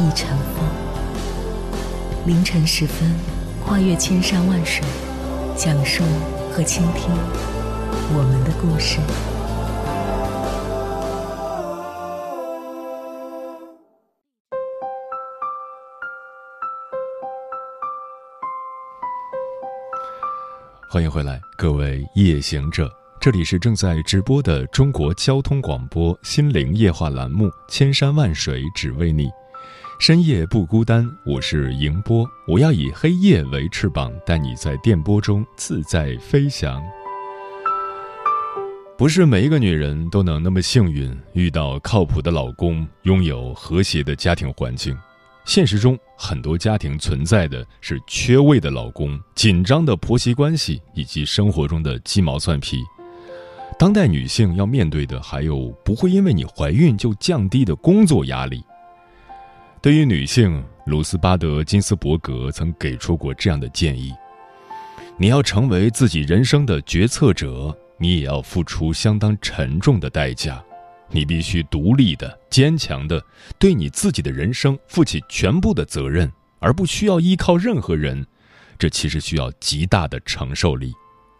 一尘风，凌晨时分，跨越千山万水，讲述和倾听我们的故事。欢迎回来，各位夜行者，这里是正在直播的中国交通广播心灵夜话栏目《千山万水只为你》。深夜不孤单，我是迎波。我要以黑夜为翅膀，带你在电波中自在飞翔。不是每一个女人都能那么幸运，遇到靠谱的老公，拥有和谐的家庭环境。现实中，很多家庭存在的是缺位的老公、紧张的婆媳关系，以及生活中的鸡毛蒜皮。当代女性要面对的，还有不会因为你怀孕就降低的工作压力。对于女性，鲁斯巴德金斯伯格曾给出过这样的建议：你要成为自己人生的决策者，你也要付出相当沉重的代价。你必须独立的、坚强的，对你自己的人生负起全部的责任，而不需要依靠任何人。这其实需要极大的承受力。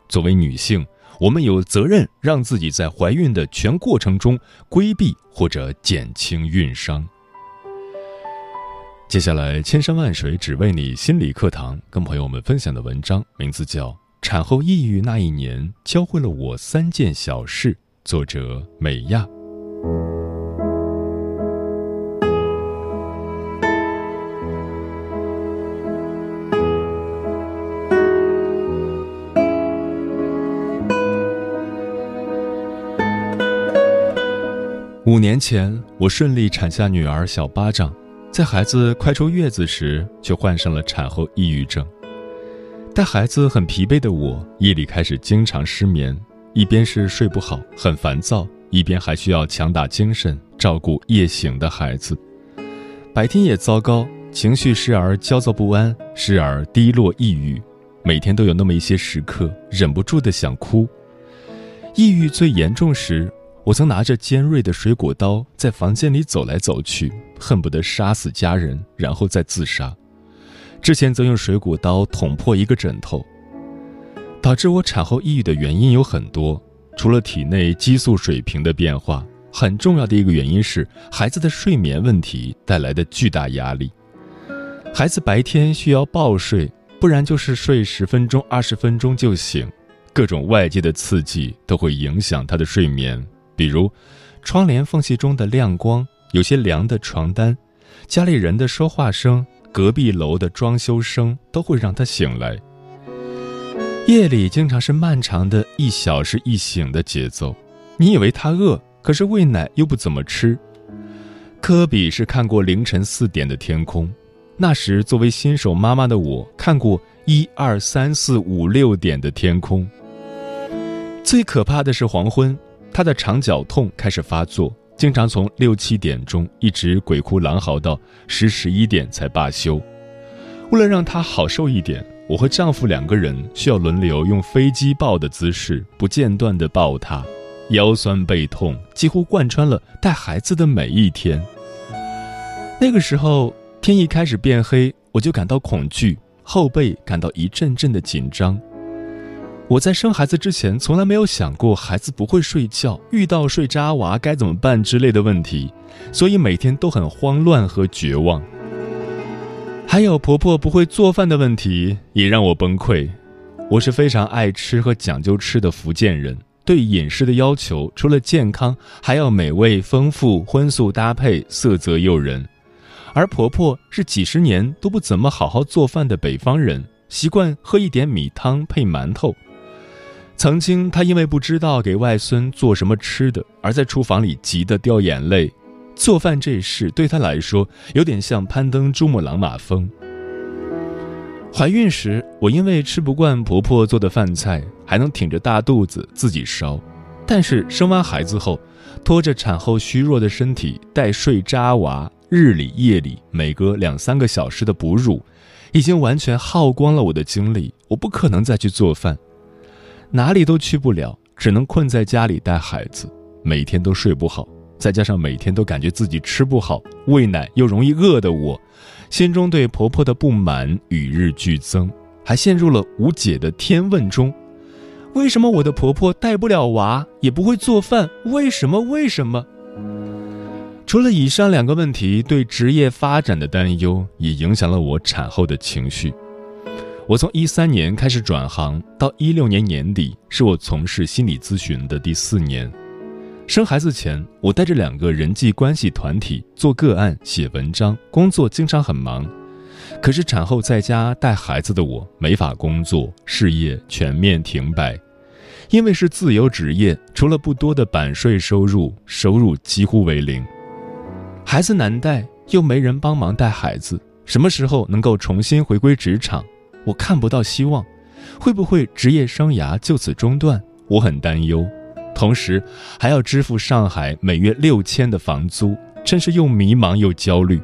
作为女性，我们有责任让自己在怀孕的全过程中规避或者减轻孕伤。接下来，千山万水只为你心理课堂，跟朋友们分享的文章名字叫《产后抑郁那一年教会了我三件小事》，作者美亚。五年前，我顺利产下女儿小巴掌。在孩子快出月子时，却患上了产后抑郁症。带孩子很疲惫的我，夜里开始经常失眠，一边是睡不好、很烦躁，一边还需要强打精神照顾夜醒的孩子。白天也糟糕，情绪时而焦躁不安，时而低落抑郁，每天都有那么一些时刻，忍不住的想哭。抑郁最严重时。我曾拿着尖锐的水果刀在房间里走来走去，恨不得杀死家人，然后再自杀。之前则用水果刀捅破一个枕头。导致我产后抑郁的原因有很多，除了体内激素水平的变化，很重要的一个原因是孩子的睡眠问题带来的巨大压力。孩子白天需要抱睡，不然就是睡十分钟、二十分钟就醒，各种外界的刺激都会影响他的睡眠。比如，窗帘缝隙中的亮光，有些凉的床单，家里人的说话声，隔壁楼的装修声，都会让他醒来。夜里经常是漫长的一小时一醒的节奏。你以为他饿，可是喂奶又不怎么吃。科比是看过凌晨四点的天空，那时作为新手妈妈的我，看过一二三四五六点的天空。最可怕的是黄昏。他的肠绞痛开始发作，经常从六七点钟一直鬼哭狼嚎到十十一点才罢休。为了让她好受一点，我和丈夫两个人需要轮流用飞机抱的姿势不间断地抱她，腰酸背痛几乎贯穿了带孩子的每一天。那个时候天一开始变黑，我就感到恐惧，后背感到一阵阵的紧张。我在生孩子之前从来没有想过孩子不会睡觉，遇到睡渣娃该怎么办之类的问题，所以每天都很慌乱和绝望。还有婆婆不会做饭的问题也让我崩溃。我是非常爱吃和讲究吃的福建人，对饮食的要求除了健康，还要美味丰富、荤素搭配、色泽诱人。而婆婆是几十年都不怎么好好做饭的北方人，习惯喝一点米汤配馒头。曾经，他因为不知道给外孙做什么吃的，而在厨房里急得掉眼泪。做饭这事对她来说有点像攀登珠穆朗玛峰。怀孕时，我因为吃不惯婆婆做的饭菜，还能挺着大肚子自己烧，但是生完孩子后，拖着产后虚弱的身体带睡渣娃，日里夜里每隔两三个小时的哺乳，已经完全耗光了我的精力。我不可能再去做饭，哪里都去不了，只能困在家里带孩子，每天都睡不好，再加上每天都感觉自己吃不好，喂奶又容易饿的我。心中对婆婆的不满与日俱增，还陷入了无解的天问中：为什么我的婆婆带不了娃，也不会做饭？为什么？为什么？除了以上两个问题，对职业发展的担忧也影响了我产后的情绪。我从一三年开始转行，到一六年年底，是我从事心理咨询的第四年。生孩子前，我带着两个人际关系团体做个案、写文章，工作经常很忙。可是产后在家带孩子的我没法工作，事业全面停摆。因为是自由职业，除了不多的版税收入，收入几乎为零。孩子难带，又没人帮忙带孩子，什么时候能够重新回归职场？我看不到希望，会不会职业生涯就此中断？我很担忧。同时，还要支付上海每月六千的房租，真是又迷茫又焦虑。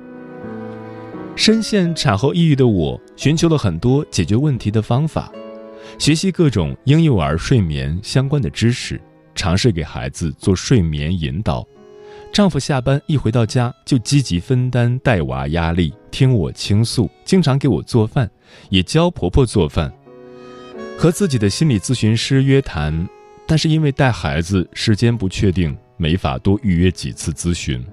深陷产后抑郁的我，寻求了很多解决问题的方法，学习各种婴幼儿睡眠相关的知识，尝试给孩子做睡眠引导。丈夫下班一回到家，就积极分担带娃压力，听我倾诉，经常给我做饭，也教婆婆做饭。和自己的心理咨询师约谈。但是因为带孩子时间不确定，没法多预约几次咨询。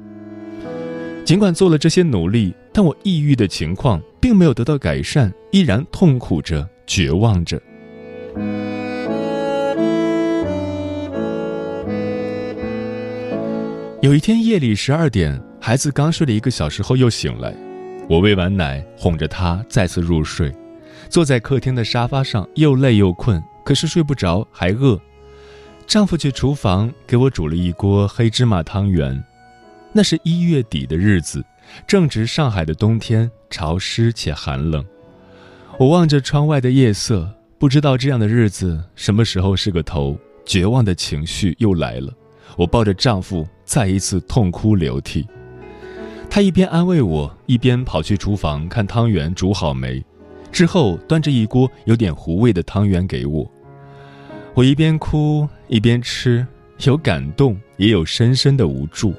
尽管做了这些努力，但我抑郁的情况并没有得到改善，依然痛苦着、绝望着。有一天夜里十二点，孩子刚睡了一个小时后又醒来，我喂完奶，哄着他再次入睡，坐在客厅的沙发上，又累又困，可是睡不着，还饿。丈夫去厨房给我煮了一锅黑芝麻汤圆，那是一月底的日子，正值上海的冬天，潮湿且寒冷。我望着窗外的夜色，不知道这样的日子什么时候是个头，绝望的情绪又来了。我抱着丈夫，再一次痛哭流涕。他一边安慰我，一边跑去厨房看汤圆煮好没，之后端着一锅有点糊味的汤圆给我。我一边哭一边吃，有感动，也有深深的无助，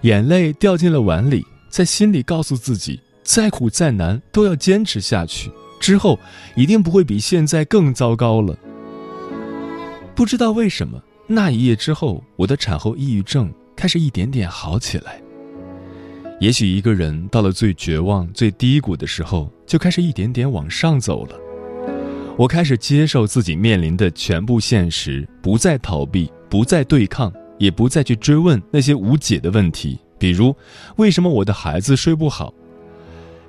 眼泪掉进了碗里，在心里告诉自己：再苦再难都要坚持下去，之后一定不会比现在更糟糕了。不知道为什么，那一夜之后，我的产后抑郁症开始一点点好起来。也许一个人到了最绝望、最低谷的时候，就开始一点点往上走了。我开始接受自己面临的全部现实，不再逃避，不再对抗，也不再去追问那些无解的问题，比如为什么我的孩子睡不好。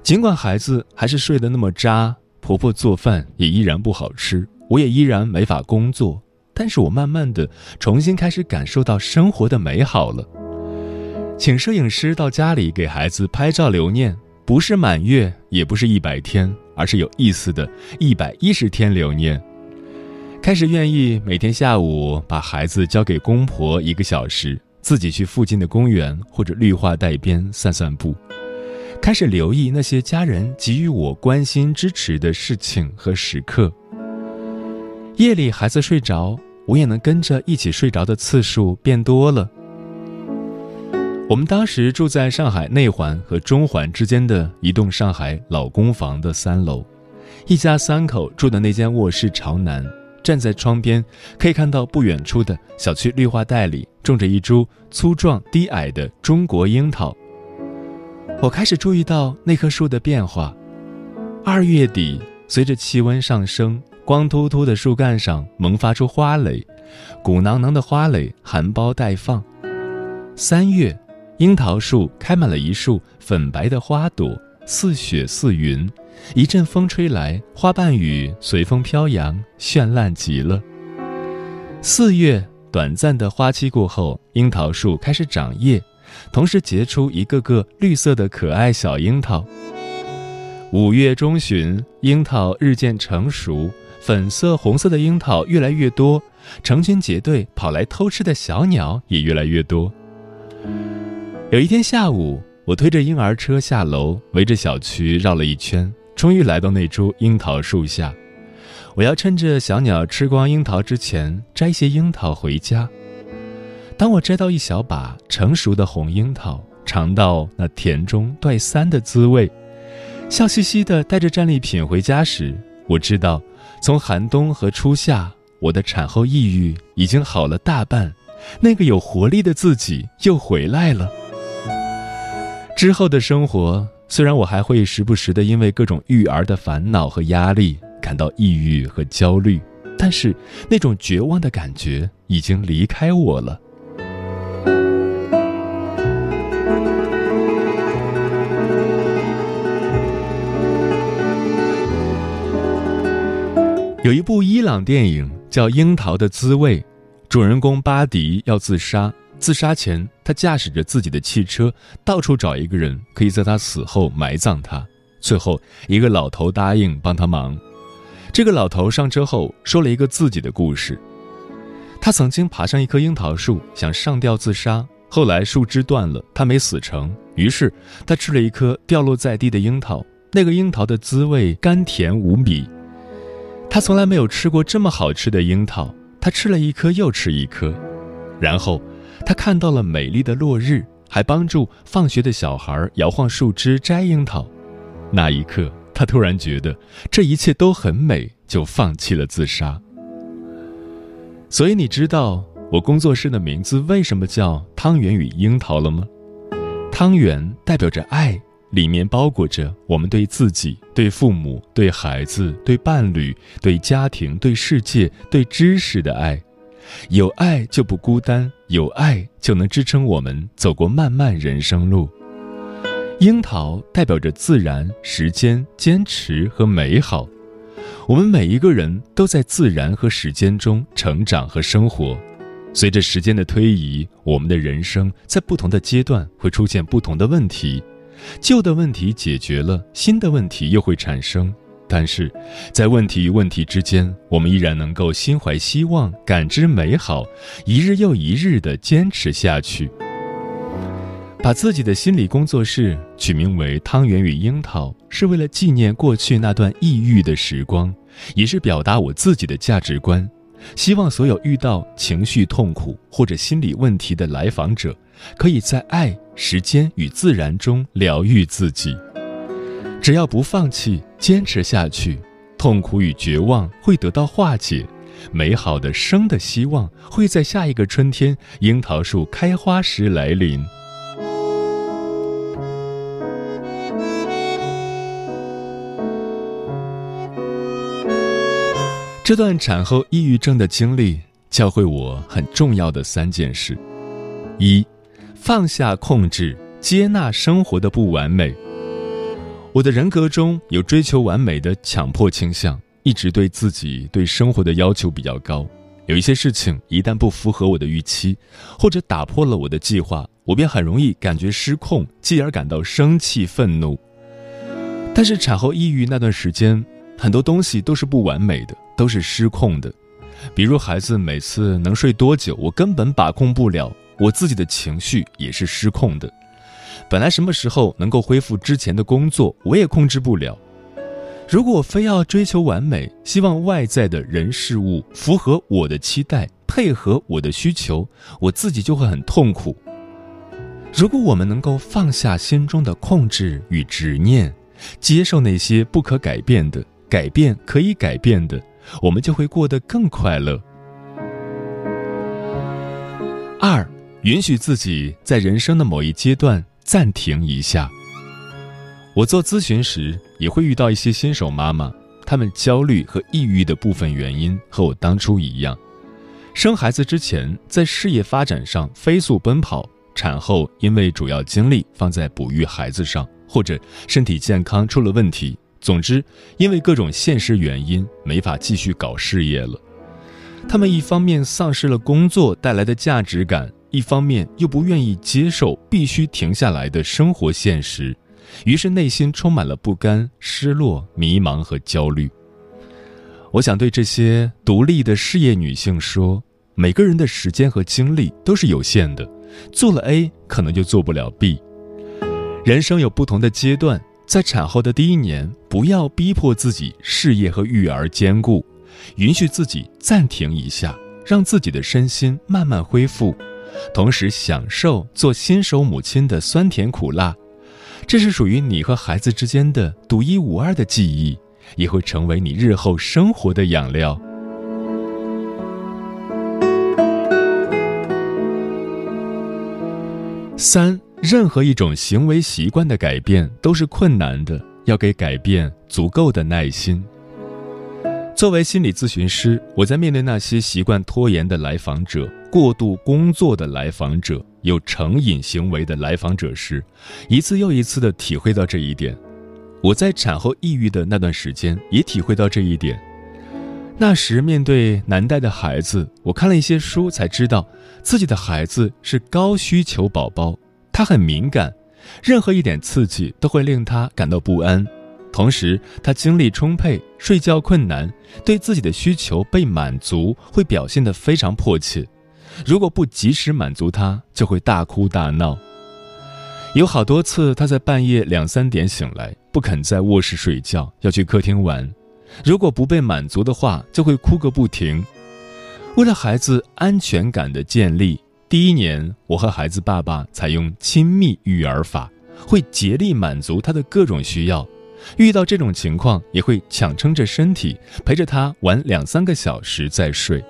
尽管孩子还是睡得那么渣，婆婆做饭也依然不好吃，我也依然没法工作，但是我慢慢的重新开始感受到生活的美好了。请摄影师到家里给孩子拍照留念，不是满月，也不是一百天。而是有意思的，一百一十天留念。开始愿意每天下午把孩子交给公婆一个小时，自己去附近的公园或者绿化带边散散步。开始留意那些家人给予我关心支持的事情和时刻。夜里孩子睡着，我也能跟着一起睡着的次数变多了。我们当时住在上海内环和中环之间的一栋上海老公房的三楼，一家三口住的那间卧室朝南，站在窗边可以看到不远处的小区绿化带里种着一株粗壮低矮的中国樱桃。我开始注意到那棵树的变化，二月底随着气温上升，光秃秃的树干上萌发出花蕾，鼓囊囊的花蕾含苞待放。三月。樱桃树开满了一束粉白的花朵，似雪似云。一阵风吹来，花瓣雨随风飘扬，绚烂极了。四月，短暂的花期过后，樱桃树开始长叶，同时结出一个个绿色的可爱小樱桃。五月中旬，樱桃日渐成熟，粉色、红色的樱桃越来越多，成群结队跑来偷吃的小鸟也越来越多。有一天下午，我推着婴儿车下楼，围着小区绕了一圈，终于来到那株樱桃树下。我要趁着小鸟吃光樱桃之前，摘些樱桃回家。当我摘到一小把成熟的红樱桃，尝到那甜中带酸的滋味，笑嘻嘻地带着战利品回家时，我知道，从寒冬和初夏，我的产后抑郁已经好了大半，那个有活力的自己又回来了。之后的生活，虽然我还会时不时的因为各种育儿的烦恼和压力。感到抑郁和焦虑，但是那种绝望的感觉已经离开我了。有一部伊朗电影叫《樱桃的滋味》，主人公巴迪要自杀，自杀前他驾驶着自己的汽车到处找一个人可以在他死后埋葬他，最后一个老头答应帮他忙。这个老头上车后说了一个自己的故事。他曾经爬上一棵樱桃树，想上吊自杀，后来树枝断了，他没死成。于是他吃了一颗掉落在地的樱桃，那个樱桃的滋味甘甜无比。他从来没有吃过这么好吃的樱桃，他吃了一颗又吃一颗。然后他看到了美丽的落日，还帮助放学的小孩摇晃树枝摘樱桃。那一刻。他突然觉得这一切都很美，就放弃了自杀。所以你知道我工作室的名字为什么叫“汤圆与樱桃”了吗？汤圆代表着爱，里面包裹着我们对自己、对父母、对孩子、对伴侣、对家庭、对世界、对知识的爱。有爱就不孤单，有爱就能支撑我们走过漫漫人生路。樱桃代表着自然、时间、坚持和美好。我们每一个人都在自然和时间中成长和生活。随着时间的推移，我们的人生在不同的阶段会出现不同的问题。旧的问题解决了，新的问题又会产生。但是，在问题与问题之间，我们依然能够心怀希望，感知美好，一日又一日地坚持下去。把自己的心理工作室取名为“汤圆与樱桃”，是为了纪念过去那段抑郁的时光，也是表达我自己的价值观。希望所有遇到情绪痛苦或者心理问题的来访者，可以在爱、时间与自然中疗愈自己。只要不放弃，坚持下去，痛苦与绝望会得到化解，美好的生的希望会在下一个春天樱桃树开花时来临。这段产后抑郁症的经历教会我很重要的三件事：一，放下控制，接纳生活的不完美。我的人格中有追求完美的强迫倾向，一直对自己对生活的要求比较高。有一些事情一旦不符合我的预期，或者打破了我的计划，我便很容易感觉失控，继而感到生气愤怒。但是产后抑郁那段时间，很多东西都是不完美的。都是失控的，比如孩子每次能睡多久，我根本把控不了；我自己的情绪也是失控的。本来什么时候能够恢复之前的工作，我也控制不了。如果我非要追求完美，希望外在的人事物符合我的期待，配合我的需求，我自己就会很痛苦。如果我们能够放下心中的控制与执念，接受那些不可改变的，改变可以改变的。我们就会过得更快乐。二，允许自己在人生的某一阶段暂停一下。我做咨询时也会遇到一些新手妈妈，她们焦虑和抑郁的部分原因和我当初一样：生孩子之前在事业发展上飞速奔跑，产后因为主要精力放在哺育孩子上，或者身体健康出了问题。总之，因为各种现实原因，没法继续搞事业了。他们一方面丧失了工作带来的价值感，一方面又不愿意接受必须停下来的生活现实，于是内心充满了不甘、失落、迷茫和焦虑。我想对这些独立的事业女性说：每个人的时间和精力都是有限的，做了 A 可能就做不了 B。人生有不同的阶段，在产后的第一年，不要逼迫自己事业和育儿兼顾，允许自己暂停一下，让自己的身心慢慢恢复，同时享受做新手母亲的酸甜苦辣。这是属于你和孩子之间的独一无二的记忆。也会成为你日后生活的养料。三，任何一种行为习惯的改变都是困难的，要给改变足够的耐心。作为心理咨询师，我在面对那些习惯拖延的来访者、过度工作的来访者、有成瘾行为的来访者时，一次又一次的体会到这一点。我在产后抑郁的那段时间，也体会到这一点。那时面对难带的孩子，我看了一些书，才知道自己的孩子是高需求宝宝，他很敏感，任何一点刺激都会令他感到不安。同时，他精力充沛，睡觉困难，对自己的需求被满足会表现得非常迫切。如果不及时满足他，就会大哭大闹。有好多次，他在半夜两三点醒来，不肯在卧室睡觉，要去客厅玩。如果不被满足的话，就会哭个不停。为了孩子安全感的建立，第一年，我和孩子爸爸采用亲密育儿法，会竭力满足他的各种需要。遇到这种情况，也会强撑着身体陪着他玩两三个小时再睡。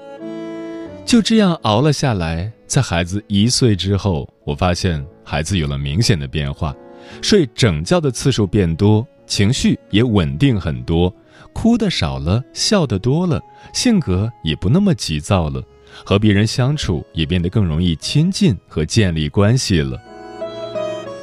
就这样熬了下来。在孩子一岁之后，我发现。孩子有了明显的变化，睡整觉的次数变多，情绪也稳定很多，哭的少了，笑的多了，性格也不那么急躁了，和别人相处也变得更容易亲近和建立关系了。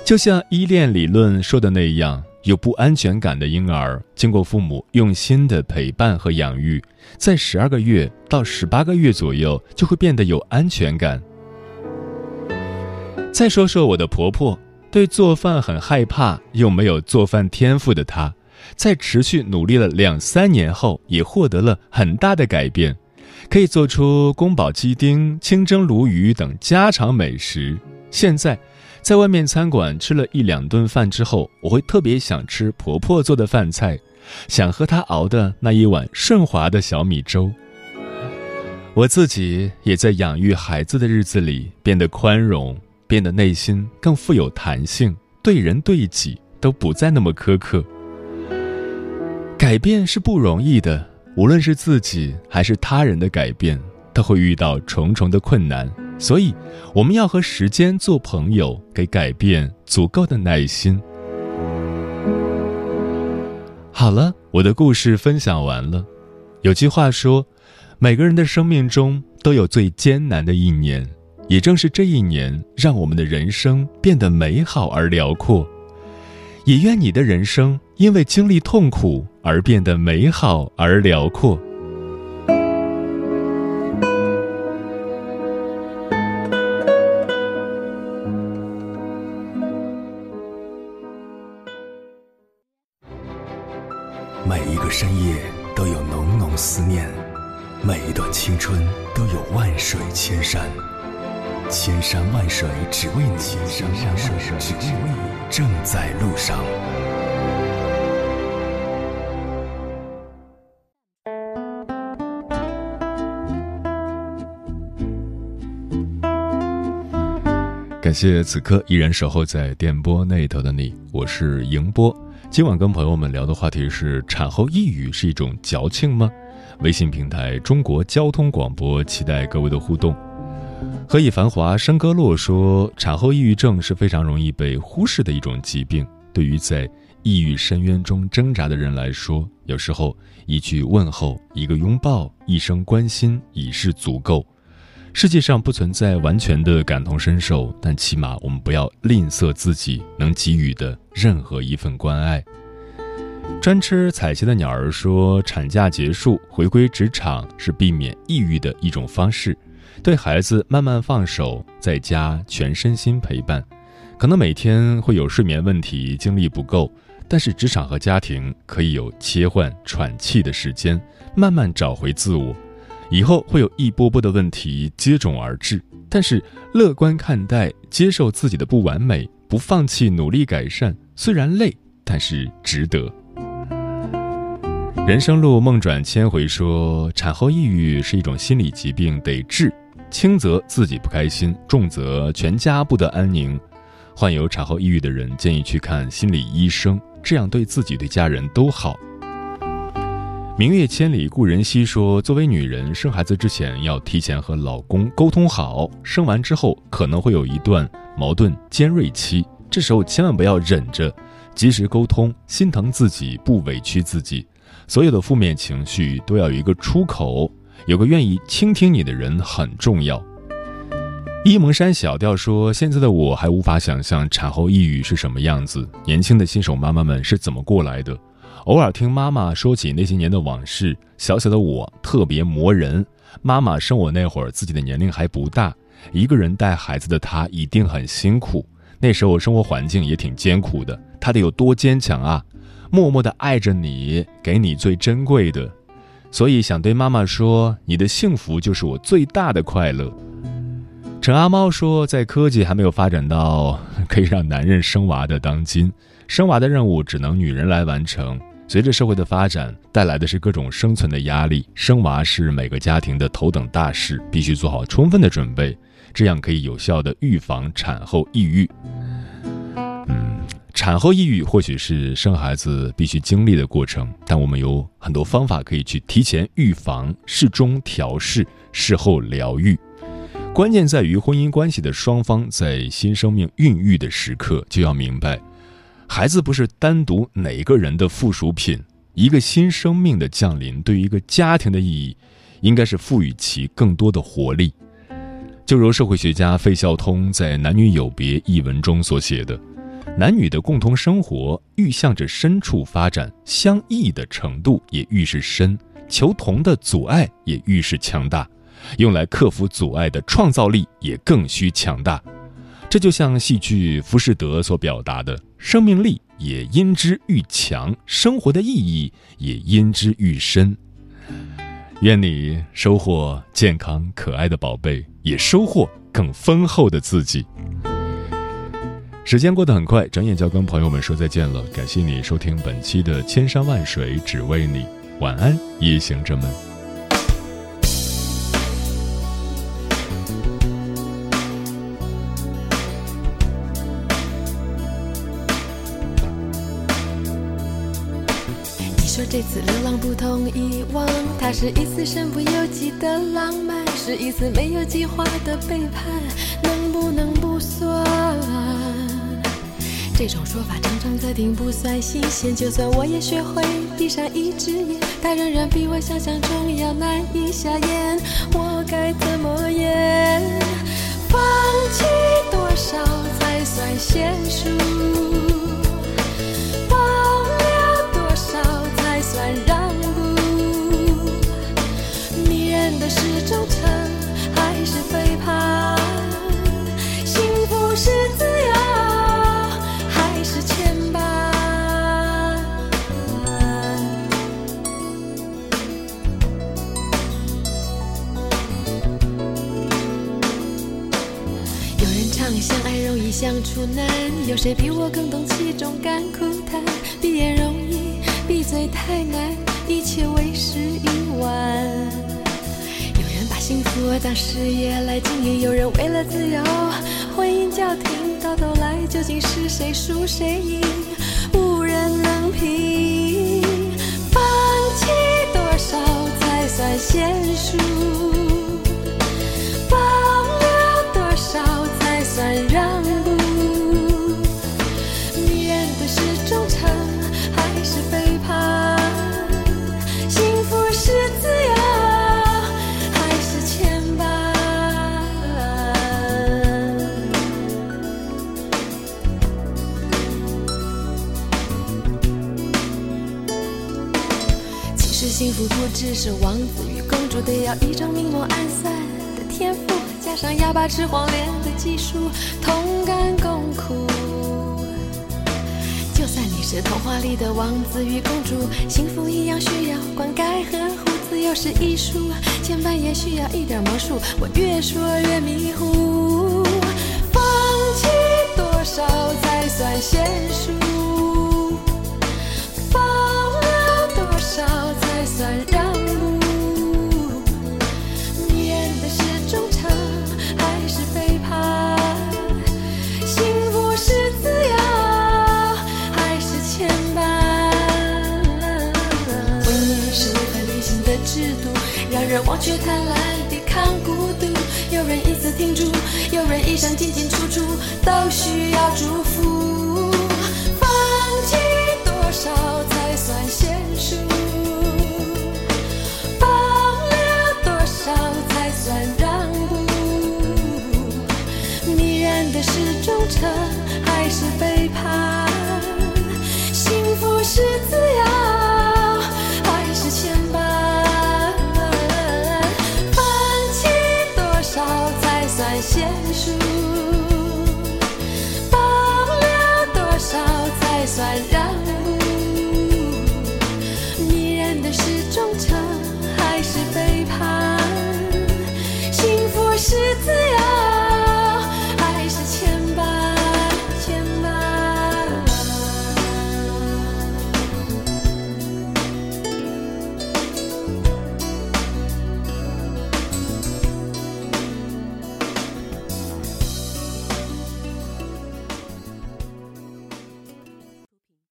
就像依恋理论说的那样，有不安全感的婴儿，经过父母用心的陪伴和养育，在十二个月到十八个月左右，就会变得有安全感。再说说我的婆婆，对做饭很害怕又没有做饭天赋的她，在持续努力了两三年后，也获得了很大的改变，可以做出宫保鸡丁、清蒸鲈鱼等家常美食。现在，在外面餐馆吃了一两顿饭之后，我会特别想吃婆婆做的饭菜，想喝她熬的那一碗顺滑的小米粥。我自己也在养育孩子的日子里变得宽容。变得内心更富有弹性，对人对己都不再那么苛刻。改变是不容易的，无论是自己还是他人的改变，都会遇到重重的困难。所以，我们要和时间做朋友，给改变足够的耐心。好了，我的故事分享完了。有句话说，每个人的生命中都有最艰难的一年。也正是这一年，让我们的人生变得美好而辽阔。也愿你的人生因为经历痛苦而变得美好而辽阔。为你，千山万水只为你，正在路上。感谢此刻依然守候在电波那头的你，我是迎波。今晚跟朋友们聊的话题是：产后抑郁是一种矫情吗？微信平台中国交通广播，期待各位的互动。何以繁华笙歌落说，产后抑郁症是非常容易被忽视的一种疾病。对于在抑郁深渊中挣扎的人来说，有时候一句问候、一个拥抱、一声关心已是足够。世界上不存在完全的感同身受，但起码我们不要吝啬自己能给予的任何一份关爱。专吃彩旗的鸟儿说，产假结束回归职场是避免抑郁的一种方式。对孩子慢慢放手，在家全身心陪伴。可能每天会有睡眠问题，精力不够，但是职场和家庭可以有切换喘气的时间，慢慢找回自我。以后会有一波波的问题接踵而至，但是乐观看待，接受自己的不完美，不放弃努力改善，虽然累，但是值得。人生路梦转千回说，产后抑郁是一种心理疾病，得治。轻则自己不开心，重则全家不得安宁。患有产后抑郁的人建议去看心理医生，这样对自己对家人都好。明月千里故人西说，作为女人，生孩子之前要提前和老公沟通好，生完之后可能会有一段矛盾尖锐期，这时候千万不要忍着，及时沟通，心疼自己，不委屈自己。所有的负面情绪都要有一个出口，有个愿意倾听你的人很重要。沂蒙山小调说：“现在的我还无法想象产后抑郁是什么样子，年轻的新手妈妈们是怎么过来的。偶尔听妈妈说起那些年的往事，小小的我特别磨人。妈妈生我那会儿，自己的年龄还不大，一个人带孩子的她一定很辛苦。那时候生活环境也挺艰苦的，她得有多坚强啊！”默默的爱着你，给你最珍贵的，所以想对妈妈说，你的幸福就是我最大的快乐。陈阿猫说，在科技还没有发展到可以让男人生娃的当今，生娃的任务只能女人来完成。随着社会的发展，带来的是各种生存的压力，生娃是每个家庭的头等大事，必须做好充分的准备，这样可以有效的预防产后抑郁。产后抑郁或许是生孩子必须经历的过程，但我们有很多方法可以去提前预防、适中调试、事后疗愈。关键在于婚姻关系的双方在新生命孕育的时刻就要明白，孩子不是单独哪一个人的附属品。一个新生命的降临对于一个家庭的意义，应该是赋予其更多的活力。就如社会学家费孝通在《男女有别》一文中所写的。男女的共同生活愈向着深处发展，相异的程度也愈是深，求同的阻碍也愈是强大，用来克服阻碍的创造力也更需强大。这就像戏剧《浮士德》所表达的，生命力也因之愈强，生活的意义也因之愈深。愿你收获健康可爱的宝贝，也收获更丰厚的自己。时间过得很快，转眼就要跟朋友们说再见了。感谢你收听本期的《千山万水只为你》，晚安，夜行者们。你说这次流浪不同以往，它是一次身不由己的浪漫，是一次没有计划的背叛，能不能不算？这种说法常常在听，不算新鲜。就算我也学会闭上一只眼，它仍然比我想象中要难以下咽。我该怎么演？相处难，有谁比我更懂其中甘苦谈？闭眼容易，闭嘴太难，一切为时已晚。有人把幸福当事业来经营，有人为了自由，婚姻叫停，到头来究竟是谁输谁赢，一张明眸暗算的天赋，加上哑巴吃黄连的技术，同甘共苦。就算你是童话里的王子与公主，幸福一样需要灌溉和护。自由是艺术，牵绊也需要一点魔术。我越说越迷糊，放弃多少才算娴熟？我却贪婪，抵抗孤独。有人一次挺住，有人一生进进出出，都需要祝福。放弃多少才算娴熟？放了多少才算让步？迷人的是忠诚还是背叛？幸福是自由娴熟？保留多少才算让